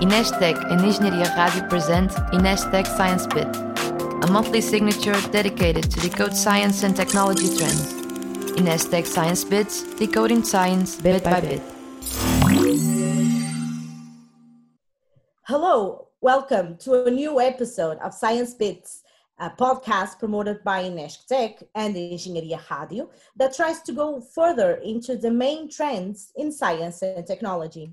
INESC TEC and Engenharia Rádio present INESC TEC Science Bit, a monthly signature dedicated to decode science and technology trends. INESC TEC Science Bits, decoding science bit by bit. Hello, welcome to a new episode of Science Bits, a uh, podcast promoted by INESC TEC and Engenharia Rádio that tries to go further into the main trends in science and technology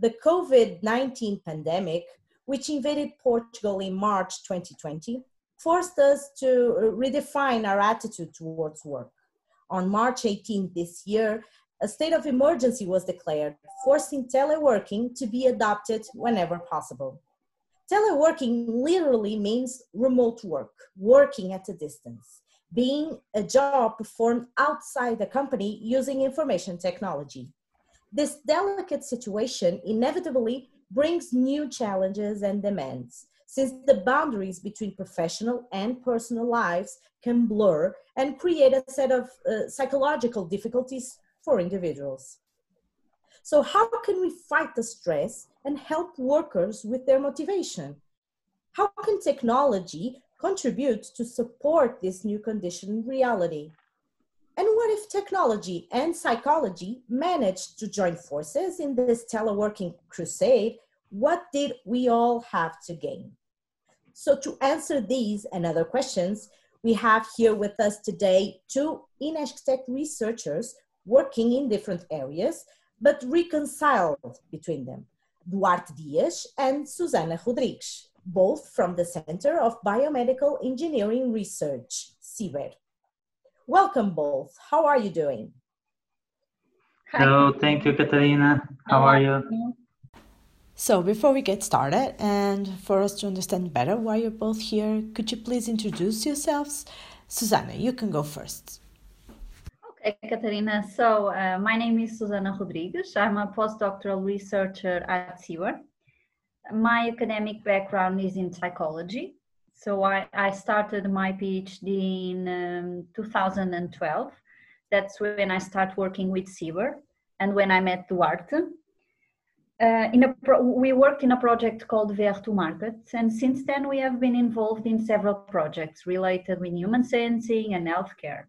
the COVID 19 pandemic, which invaded Portugal in March 2020, forced us to redefine our attitude towards work. On March 18 this year, a state of emergency was declared, forcing teleworking to be adopted whenever possible. Teleworking literally means remote work, working at a distance, being a job performed outside the company using information technology. This delicate situation inevitably brings new challenges and demands, since the boundaries between professional and personal lives can blur and create a set of uh, psychological difficulties for individuals. So, how can we fight the stress and help workers with their motivation? How can technology contribute to support this new condition reality? And what if technology and psychology managed to join forces in this teleworking crusade? What did we all have to gain? So, to answer these and other questions, we have here with us today two INESC TEC researchers working in different areas but reconciled between them Duarte Dias and Susana Rodrigues, both from the Center of Biomedical Engineering Research, C-BER. Welcome both. How are you doing? Hello, thank you, Katarina. How are you? So, before we get started, and for us to understand better why you're both here, could you please introduce yourselves? Susanna, you can go first. Okay, Katarina. So, uh, my name is Susana Rodrigues. I'm a postdoctoral researcher at C-BER. My academic background is in psychology. So I, I started my PhD in um, 2012. That's when I started working with C-BER and when I met Duarte. Uh, in a pro- we worked in a project called VR2 Markets, and since then we have been involved in several projects related with human sensing and healthcare.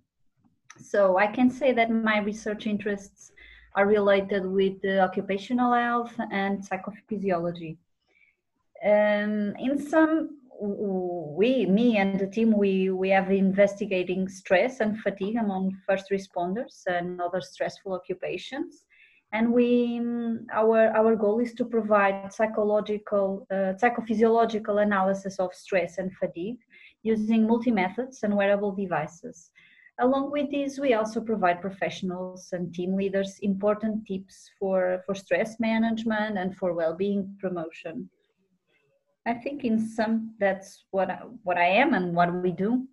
So I can say that my research interests are related with occupational health and psychophysiology. Um, in some we, me and the team, we, we have investigating stress and fatigue among first responders and other stressful occupations. And we, our, our goal is to provide psychological, uh, psychophysiological analysis of stress and fatigue using multi-methods and wearable devices. Along with this, we also provide professionals and team leaders important tips for, for stress management and for well-being promotion. I think in some that's what I, what I am and what we do.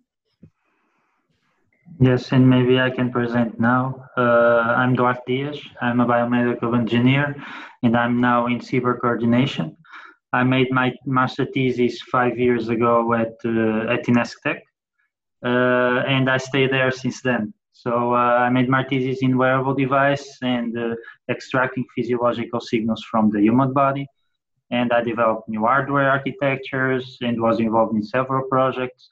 Yes, and maybe I can present now. Uh, I'm Duarte Dias. I'm a biomedical engineer, and I'm now in C-BER coordination. I made my master thesis five years ago at uh, at INESC TEC, uh, and I stayed there since then. So uh, I made my thesis in wearable device and uh, extracting physiological signals from the human body and I developed new hardware architectures and was involved in several projects.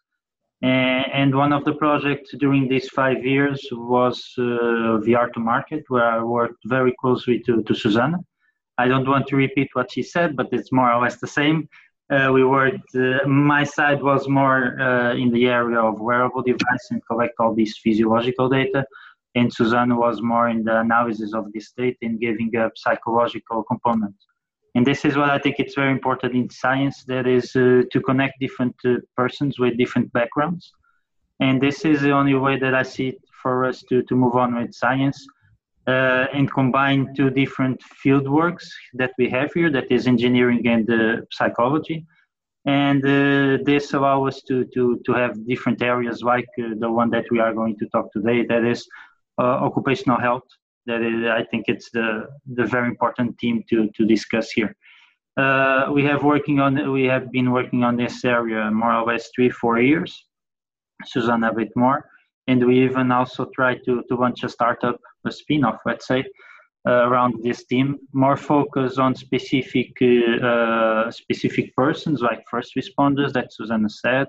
And one of the projects during these five years was uh, VR2 Market, where I worked very closely to, to Susanna. I don't want to repeat what she said, but it's more or less the same. Uh, we worked, uh, my side was more uh, in the area of wearable device and collect all this physiological data. And Susanna was more in the analysis of this data and giving a psychological component and this is what i think it's very important in science that is uh, to connect different uh, persons with different backgrounds. And this is the only way that i see for us to, to move on with science uh, and combine two different field works that we have here that is engineering and uh, psychology. And uh, this allows us to, to, to have different areas like uh, the one that we are going to talk today that is occupational health that is, I think it's the the very important theme to to discuss here. Uh, we have working on we have been working on this area more or less three four years. Susanna a bit more, and we even also tried to to launch a startup, a spin-off, let's say, uh, around this team, more focus on specific uh, specific persons like first responders that Susanna said,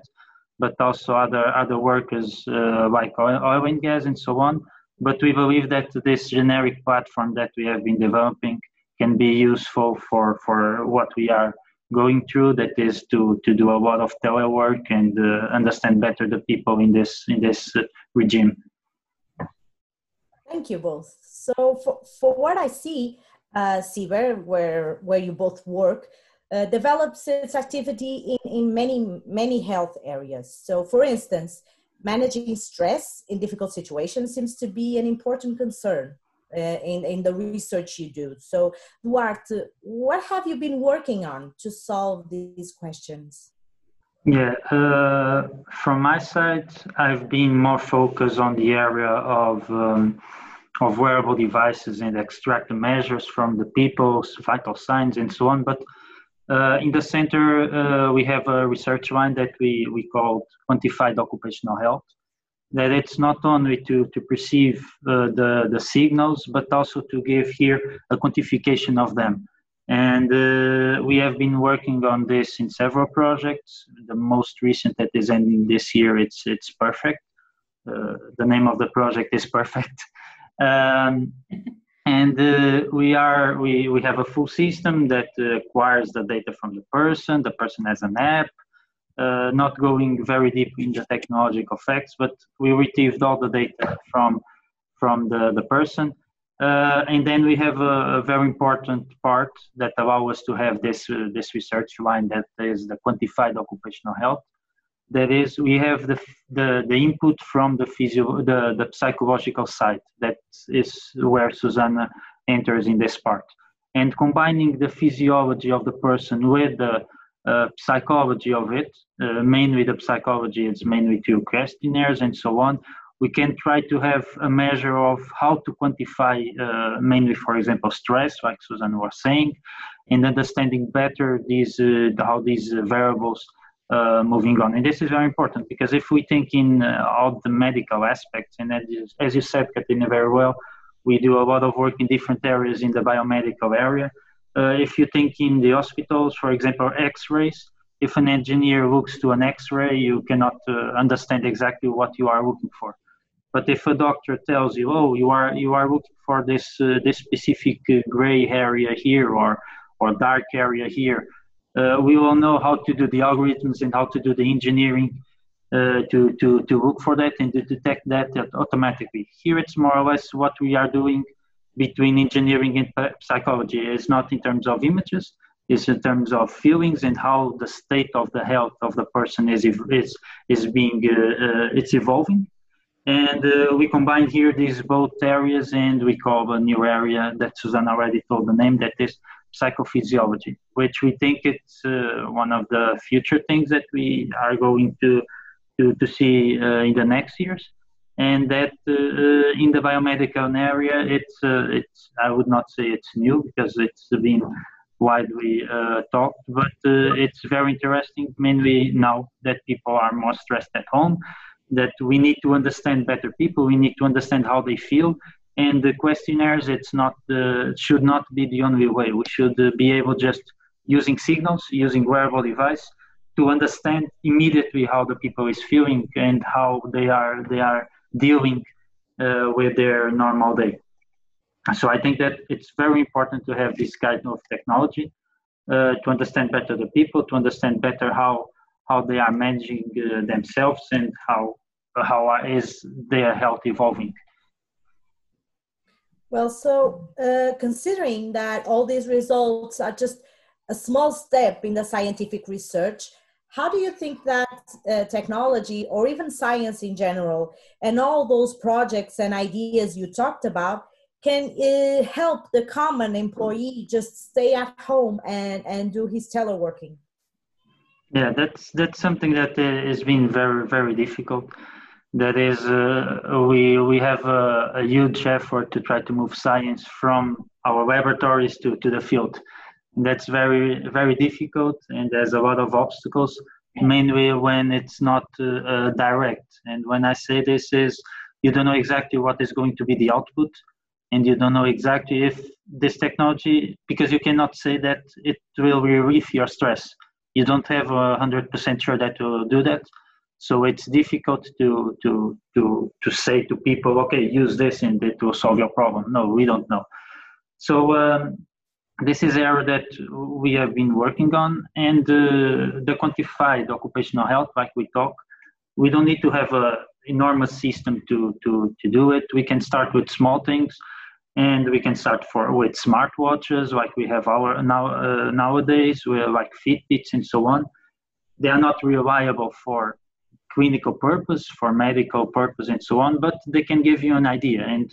but also other other workers uh, like oil, oil and gas and so on. But we believe that this generic platform that we have been developing can be useful for for what we are going through that is to to do a lot of telework and uh, understand better the people in this in this uh, regime. Thank you both. So for, for what i see uh, where where you both work uh, develops its activity in, in many many health areas. So for instance managing stress in difficult situations seems to be an important concern uh, in, in the research you do. So, Duarte, what have you been working on to solve these questions? Yeah, uh, from my side, I've been more focused on the area of um, of wearable devices and extract the measures from the people's vital signs and so on. But in the center, uh, we have a research line that we, we call quantified occupational health that it's not only to, to perceive uh, the, the signals, but also to give here a quantification of them. And uh, we have been working on this in several projects. The most recent that is ending this year, it's, it's perfect. Uh, the name of the project is perfect. Um, and uh, we are we, we have a full system that uh, acquires the data from the person. The person has an app uh, not going very deep in the technological facts, but we retrieved all the data from from the, the person. Uh, and then we have a, a, very important part that allow us to have this uh, this research line that is the quantified occupational health. That is, we have the the, the input from the physio the, the psychological side. That is where Susanna enters in this part. And combining the physiology of the person with the uh, psychology of it, uh, mainly the psychology, it's mainly through questionnaires and so on. We can try to have a measure of how to quantify, uh, mainly, for example, stress, like Susan was saying, and understanding better these uh, how these variables uh, moving on. And this is very important because if we think in all the medical aspects, and as you, as you said, Katina, very well, we do a lot of work in different areas in the biomedical area uh, if you think in the hospitals, for example, X-rays, if an engineer looks to an X-ray, you cannot uh, understand exactly what you are looking for. But if a doctor tells you, "Oh, you are you are looking for this uh, this specific uh, gray area here or or dark area here," uh, we will know how to do the algorithms and how to do the engineering uh, to to to look for that and to detect that automatically. Here, it's more or less what we are doing between engineering and psychology. It's not in terms of images, it's in terms of feelings and how the state of the health of the person is is is being uh, uh, it's evolving. And uh, we combine here these both areas, and we call a new area that Susanna already told the name that is psychophysiology, which we think it's uh, one of the future things that we are going to to, to see uh, in the next years and that uh, uh, in the biomedical area, it's uh, it's I would not say it's new because it's been widely talked, but it's very interesting, mainly now that people are more stressed at home. That we need to understand better people. We need to understand how they feel, and the questionnaires it's not uh, should not be the only way we should uh, be able just using signals using wearable device to understand immediately how the people is feeling and how they are they are dealing uh, with their normal day. So I think that it's very important to have this kind of technology uh, to understand better the people, to understand better how how they are managing uh, themselves and how how is their health evolving. Well, so uh, considering that all these results are just a small step in the scientific research, how do you think that uh, technology or even science in general and all those projects and ideas you talked about can uh, help the common employee just stay at home and, and do his teleworking? Yeah, that's that's something that uh, has been very very difficult. That is, uh, we we have a, a huge effort to try to move science from our laboratories to, to the field that's very very difficult and there's a lot of obstacles mainly when it's not uh, uh, direct and when i say this is you don't know exactly what is going to be the output and you don't know exactly if this technology because you cannot say that it will relieve your stress. You don't have a hundred percent sure that will do that. So it's difficult to to to to say to people, okay, use this and it will solve your problem. No, we don't know. So um, this is area that we have been working on, and uh, the quantified occupational health, like we talk, we don't need to have a enormous system to to to do it. We can start with small things and we can start for with smartwatches like we have our now uh, nowadays we have like fitbits and so on they are not reliable for clinical purpose for medical purpose and so on but they can give you an idea. And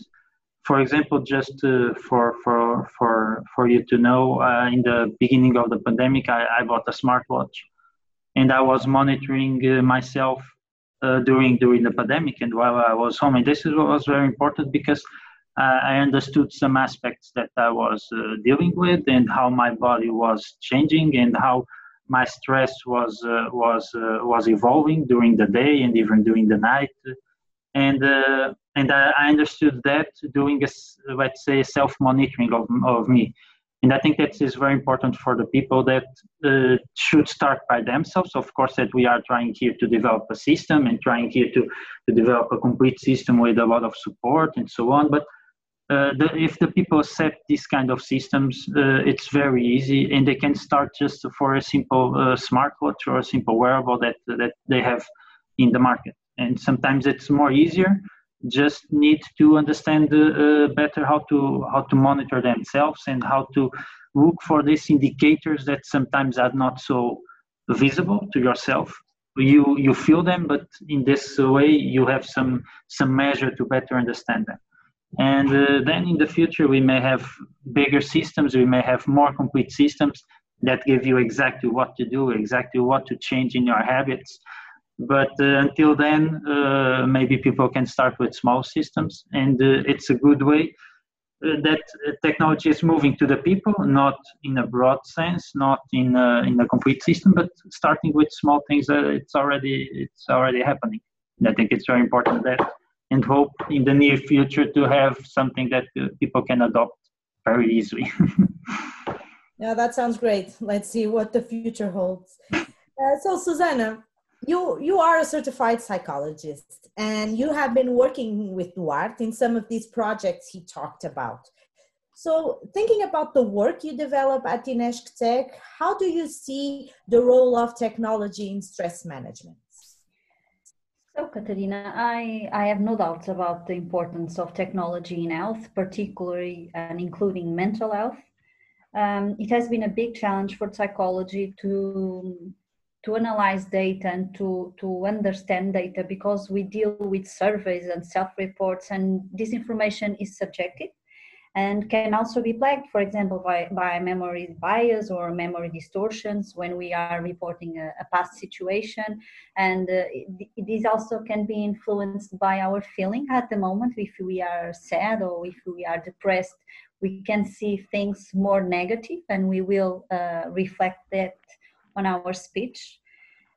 for example just uh, for for for for you to know uh, in the beginning of the pandemic I, I, bought a smartwatch and i was monitoring uh, myself uh, during during the pandemic and while i was home. And this was very important because I understood some aspects that I was uh, dealing with and how my body was changing and how my stress was uh, was uh, was evolving during the day and even during the night. And uh, and I, I, understood that doing a let's say self monitoring of of me. And I think that is very important for the people that uh, should start by themselves. Of course, that we are trying here to develop a system and trying here to, to develop a complete system with a lot of support and so on. But uh, the, if the people accept these kind of systems, uh, it's very easy, and they can start just for a simple uh, smartwatch or a simple wearable that that they have in the market. And sometimes it's more easier. Just need to understand uh, uh, better how to how to monitor themselves and how to look for these indicators that sometimes are not so visible to yourself. You you feel them, but in this way you have some some measure to better understand them and uh, then in the future, we may have bigger systems, we may have more complete systems that give you exactly what to do, exactly what to change in your habits. But uh, until then, uh, maybe people can start with small systems, and uh, it's a good way uh, that uh, technology is moving to the people, not in a broad sense, not in a, in a complete system, but starting with small things. it's already it's already happening. And I think it's very important that and hope in the near future to have something that uh, people can adopt very easily. yeah, that sounds great. Let's see what the future holds. Uh, so, Susanna, you you are a certified psychologist, and you have been working with Duarte in some of these projects he talked about. So, thinking about the work you develop at INESC TEC, how do you see the role of technology in stress management? So, Katarina, I, I have no doubts about the importance of technology in health, particularly and including mental health. Um, it has been a big challenge for psychology to to analyze data and to to understand data because we deal with surveys and self-reports, and this information is subjective and can also be plagued, for example, by, by memory bias or memory distortions when we are reporting a, a past situation. And uh, this also can be influenced by our feeling at the moment. If we are sad or if we are depressed, we can see things more negative and we will uh, reflect that on our speech.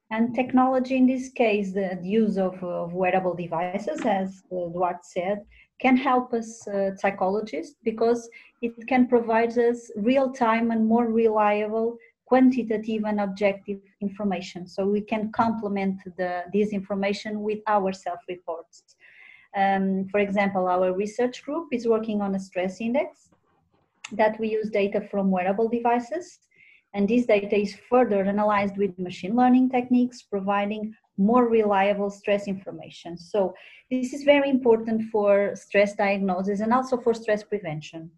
And technology, in this case, the, use of, of, wearable devices, as Duarte said, can help us uh, psychologists because it can provide us real time and more reliable quantitative and objective information. So we can complement the, this information with our self reports um, for example our research group is working on a stress index that we use data from wearable devices. And this data is further analyzed with machine learning techniques providing more reliable stress information. So this is very important for stress diagnosis and also for stress prevention.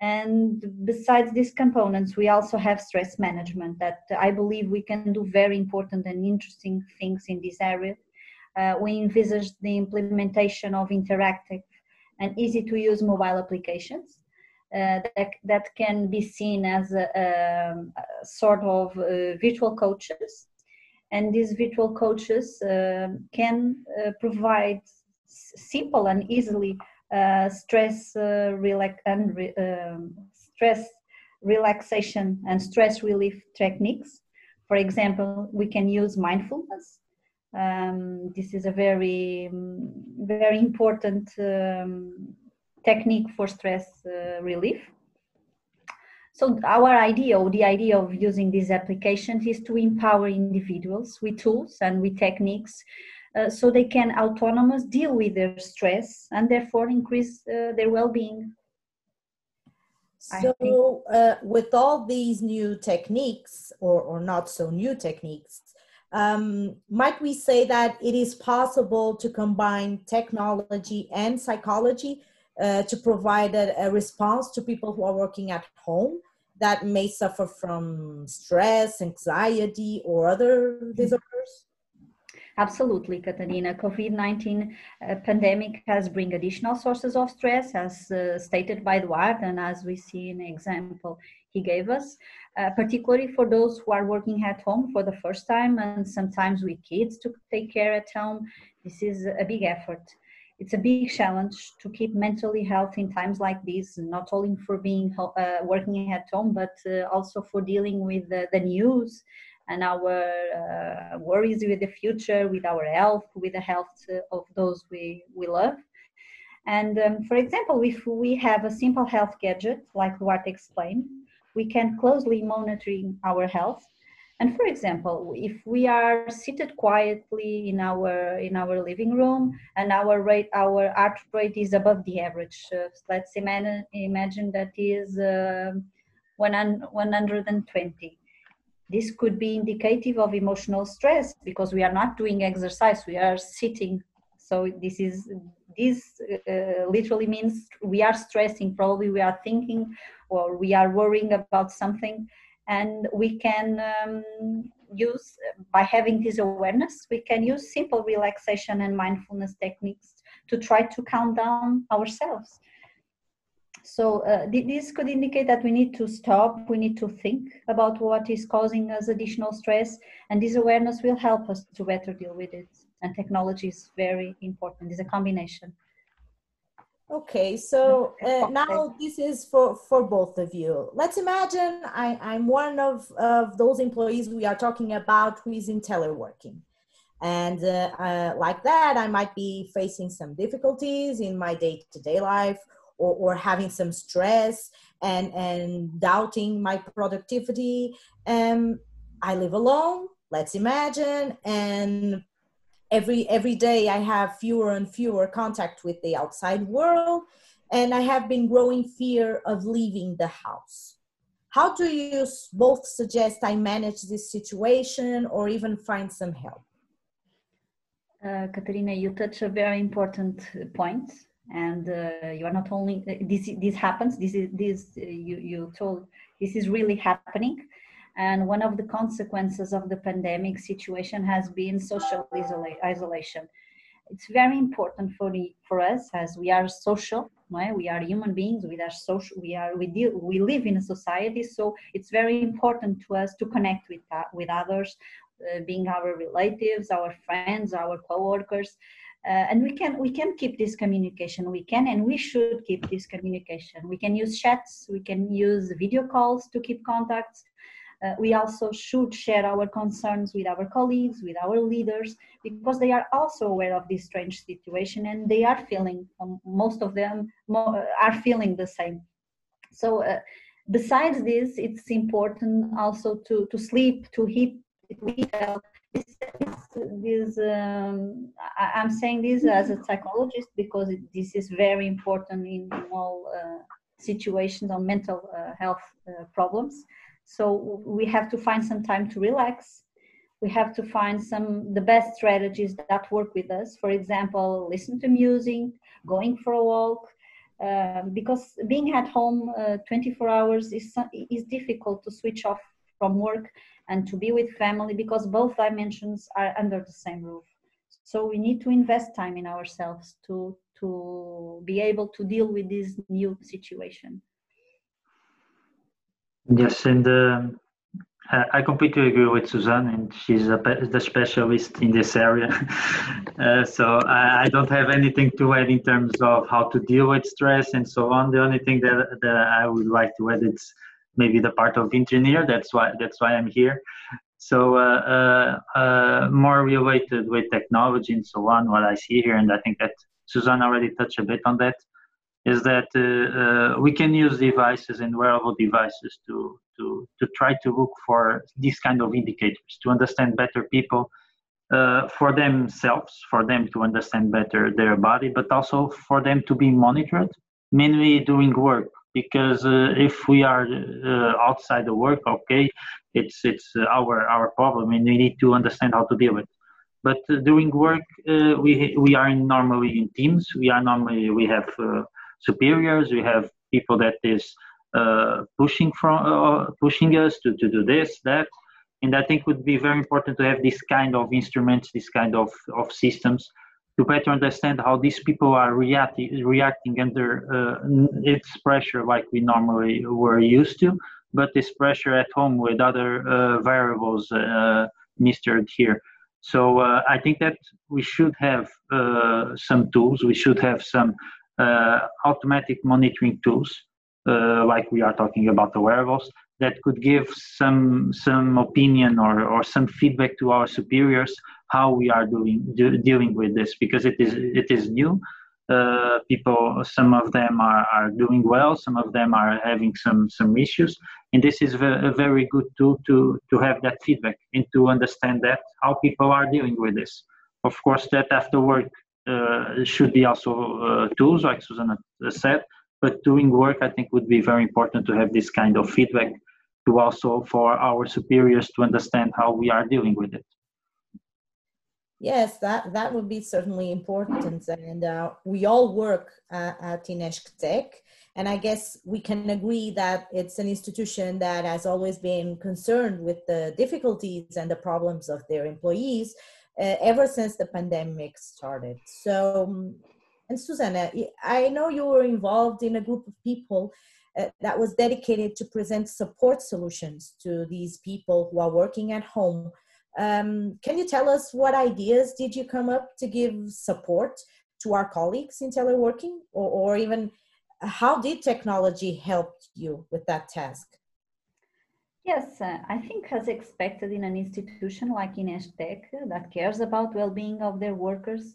And besides these components, we also have stress management that I believe we can do very important and interesting things in this area. Uh, we envisage the implementation of interactive and easy to use mobile applications uh, that, that can be seen as a, a, a sort of uh, virtual coaches and these virtual coaches uh, can uh, provide simple and easily uh, stress relax and re- um, stress relaxation and stress relief techniques. For example, we can use mindfulness. Um, this is a very, very important um, technique for stress uh, relief. So our idea, or the idea of using these applications, is to empower individuals with tools and with techniques, uh, so they can autonomous deal with their stress and therefore increase uh, their well-being. So, uh, with all these new techniques, or, or not so new techniques, um, might we say that it is possible to combine technology and psychology uh, to provide a, a, response to people who are working at home that may suffer from stress, anxiety, or other mm-hmm. disorders? Absolutely, Katarina. COVID-19 uh, pandemic has bring additional sources of stress, as uh, stated by Eduardo, and as we see in the example he gave us, uh, particularly for those who are working at home for the first time and sometimes with kids to take care at home. This is a big effort. It's a big challenge to keep mentally healthy in times like these, not only for being uh, working at home, but uh, also for dealing with the news and our uh, worries with the future, with our health, with the health of those we, we love. And um, for example, if we have a simple health gadget, like what explained, we can closely monitoring our health. And for example, if we are seated quietly in our in our living room and our rate our heart rate is above the average, uh, let's imagine imagine that is uh, 120 this could be indicative of emotional stress because we are not doing exercise, we are sitting. So this is this uh, literally means we are stressing. Probably we are thinking or we are worrying about something, and we can um, use by having this awareness. We can use simple relaxation and mindfulness techniques to try to calm down ourselves so uh, this could indicate that we need to stop, we need to think about what is causing us additional stress, and this awareness will help us to better deal with it. And technology is very important. It's a combination. Okay, so uh, now this is for, for both of you. Let's imagine I, I'm one of, of those employees we are talking about who is in teleworking. And uh, uh like that, I might be facing some difficulties in my day to day life or, or having some stress and and doubting my productivity um i live alone let's imagine and every every day i have fewer and fewer contact with the outside world and i have been growing fear of leaving the house. How do you both suggest i manage this situation or even find some help? Uh, Katerina, you touch a very important point and uh, you are not only uh, this this happens this is this uh, you you told this is really happening and one of the consequences of the pandemic situation has been social isola- isolation. It's very important for the for us as we are social right? we are human beings we are social we are we deal we live in a society so it's very important to us to connect with uh, with others uh, being our relatives our friends our co-workers. Uh, and we can we can keep this communication. We can and we should keep this communication. We can use chats we can use video calls to keep contacts uh, we also should share our concerns with our colleagues with our leaders because they are also aware of this strange situation and they are feeling um, most of them mo- uh, are feeling the same so uh, besides this it's important also to to sleep to eat, well this, this um, I, am saying this as a psychologist because it, this is very important in, all uh, situations on mental uh, health uh, problems. So we have to find some time to relax. We have to find some the best strategies that work with us. For example, listen to music, going for a walk, um, because being at home uh, 24 hours is is difficult to switch off from work and to be with family because both dimensions are under the same roof so we need to invest time in ourselves to to be able to deal with this new situation yes and um, I completely agree with Suzanne, and she's a, the specialist in this area. uh, so I, I, don't have anything to add in terms of how to deal with stress and so on. The only thing that, that I would like to add is maybe the part of engineer. That's why that's why I'm here. So uh, uh, uh, more related with technology and so on. What I see here, and I think that Suzanne already touched a bit on that. Is that uh, uh, we can use devices and wearable devices to, to, to try to look for these kind of indicators to understand better people uh, for themselves, for them to understand better their body, but also for them to be monitored, mainly doing work. Because uh, if we are uh, outside the work, okay, it's it's our our problem, and we need to understand how to deal with. It. But during work, we we are normally in teams. We are normally we have superiors. We have people that is uh, pushing from uh, pushing us to, to do this that. And i think would be very important to have this kind of instruments this kind of, of systems to better understand how these people are reacting reacting under uh, its pressure like we normally were used to but this pressure at home with other uh, variables uh, mistered here. So uh, i think that we should have some tools. We should have some uh, automatic monitoring tools, uh, like we are talking about the wearables, that could give some some opinion or, or some feedback to our superiors how we are doing do, dealing with this because it is it is new. Uh, people, some of them are, are doing well, some of them are having some some issues, and this is a very good tool to to have that feedback and to understand that how people are dealing with this. Of course, that after work uh, should be also uh, tools, like Susanna said. But doing work, I think, would be very important to have this kind of feedback to also for our superiors to understand how we are dealing with it. Yes, that, that would be certainly important. And uh, we all work uh, at INESC TEC. And I guess we can agree that it's an institution that has always been concerned with the difficulties and the problems of their employees, uh, ever since the pandemic started. So, um, and Susanna, I know you were involved in a group of people uh, that was dedicated to present support solutions to these people who are working at home. Um, can you tell us what ideas did you come up to give support to our colleagues in teleworking, or, or even how did technology help you with that task? Yes, uh, I think as expected in an institution like INESC TEC that cares about well-being of their workers,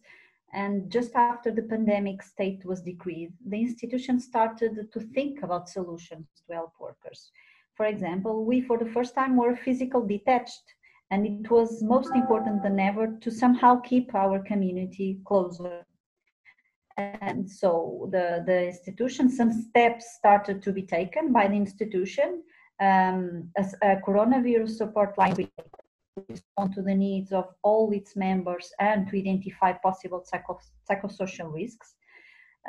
and just after the pandemic state was decreed, the institution started to think about solutions to help workers. For example, we for the first time were physical detached, and it was most important than ever to somehow keep our community closer. And so the, the institution, some steps started to be taken by the institution um, a, a coronavirus support line to respond to the needs of all its members and to identify possible psycho- psychosocial risks.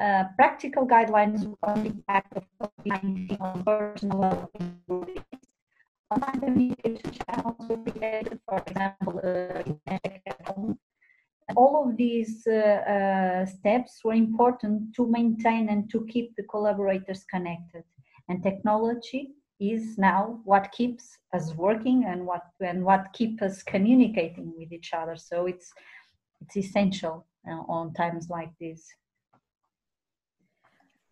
Uh, practical guidelines on the impact of COVID-19 on personal. Online communication channels were created, for example, uh. All of these uh, uh, steps were important to maintain and to keep the collaborators connected. And technology is now what keeps us working and what and what keeps us communicating with each other. So it's it's essential uh, on times like this.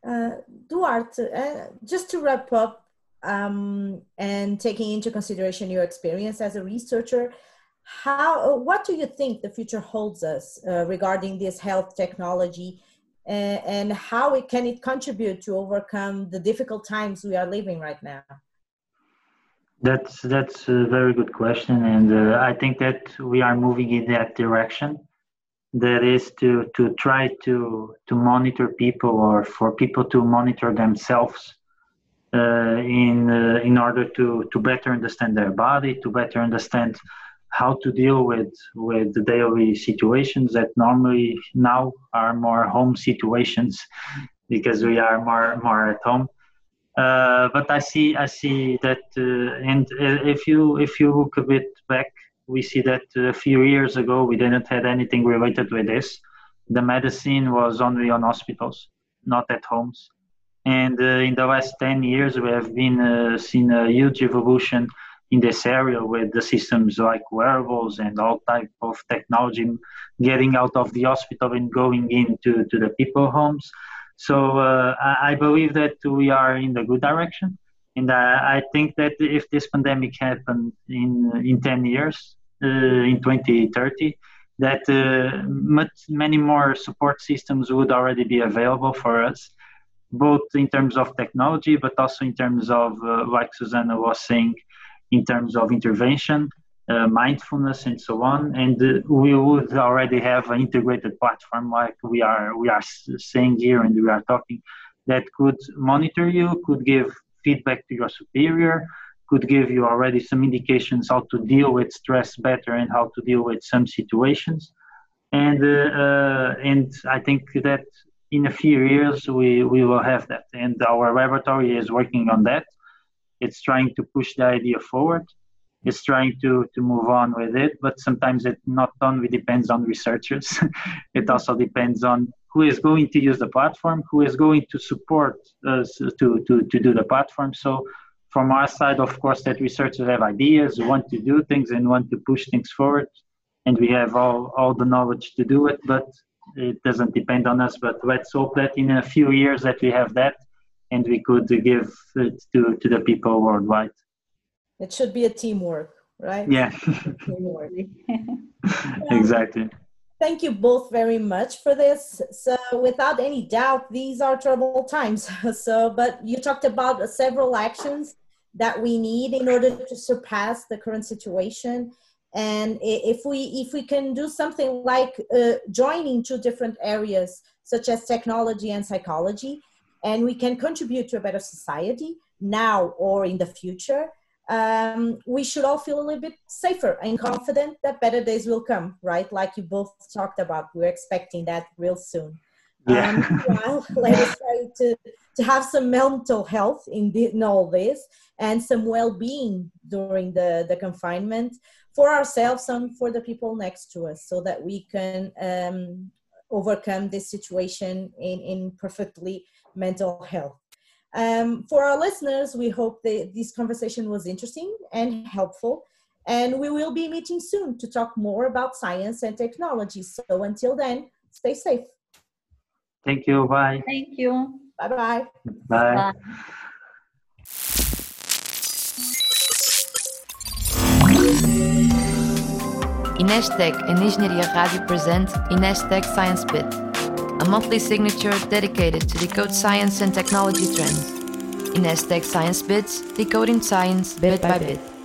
Uh, duarte uh, just to wrap up um, and taking into consideration your experience as a researcher how what do you think the future holds us uh, regarding this health technology and, how it can it contribute to overcome the difficult times we are living right now? That's that's a very good question, and uh, I think that we are moving in that direction. That is to to try to to monitor people or for people to monitor themselves uh, in uh, in order to to better understand their body, to better understand how to deal with with the daily situations that normally now are more home situations because we are more more at home. Uh, but I see I see that uh, and if you if you look a bit back, we see that a few years ago we didn't have anything related with this. The medicine was only on hospitals, not at homes. And uh, in the last 10 years, we have been uh, seen a huge evolution in this area with the systems like wearables and all type of technology getting out of the hospital and going into to the people homes. So uh, I, I, believe that we are in the good direction. And I, I think that if this pandemic happened in in 10 years uh, in 2030 that uh, much, many more support systems would already be available for us both in terms of technology, but also in terms of, uh, like Susanna was saying, in terms of intervention, uh, mindfulness, and so on. And uh, we would already have an integrated platform, like we are we are saying here, and we are talking, that could monitor you, could give feedback to your superior, could give you already some indications how to deal with stress better and how to deal with some situations. And uh, uh, and I think that in a few years we, we will have that. And our laboratory is working on that. It's trying to push the idea forward. It's trying to, to move on with it, but sometimes it not only depends on researchers. it also depends on who is going to use the platform, who is going to support us to, to, to do the platform. So from our side, of course, that researchers have ideas, want to do things and want to push things forward. And we have all, all the knowledge to do it, but it doesn't depend on us. But let's hope that in a few years that we have that and we could give it to, to the people worldwide. It should be a teamwork, right? Yeah. teamwork. exactly. Thank you both very much for this. So, without any doubt, these are troubled times. So, but you talked about several actions that we need in order to surpass the current situation. And if we if we can do something like uh, joining two different areas, such as technology and psychology, and we can contribute to a better society now or in the future, um, we should all feel a little bit safer and confident that better days will come, right? Like you both talked about, we're expecting that real soon. Yeah. Um, well, let us try to, to have some mental health in, the, in all this and some well-being during the, the confinement for ourselves and for the people next to us so that we can um, overcome this situation in, in perfectly mental health. Um, for our listeners, we hope that this conversation was interesting and helpful. And we will be meeting soon to talk more about science and technology. So until then, stay safe. Thank you. Bye. Thank you. Bye-bye. Bye. Bye. INESC TEC and Engenharia Rádio present INESC TEC Science Bit monthly signature dedicated to decode science and technology trends. INESC TEC Science Bits, decoding science bit by bit.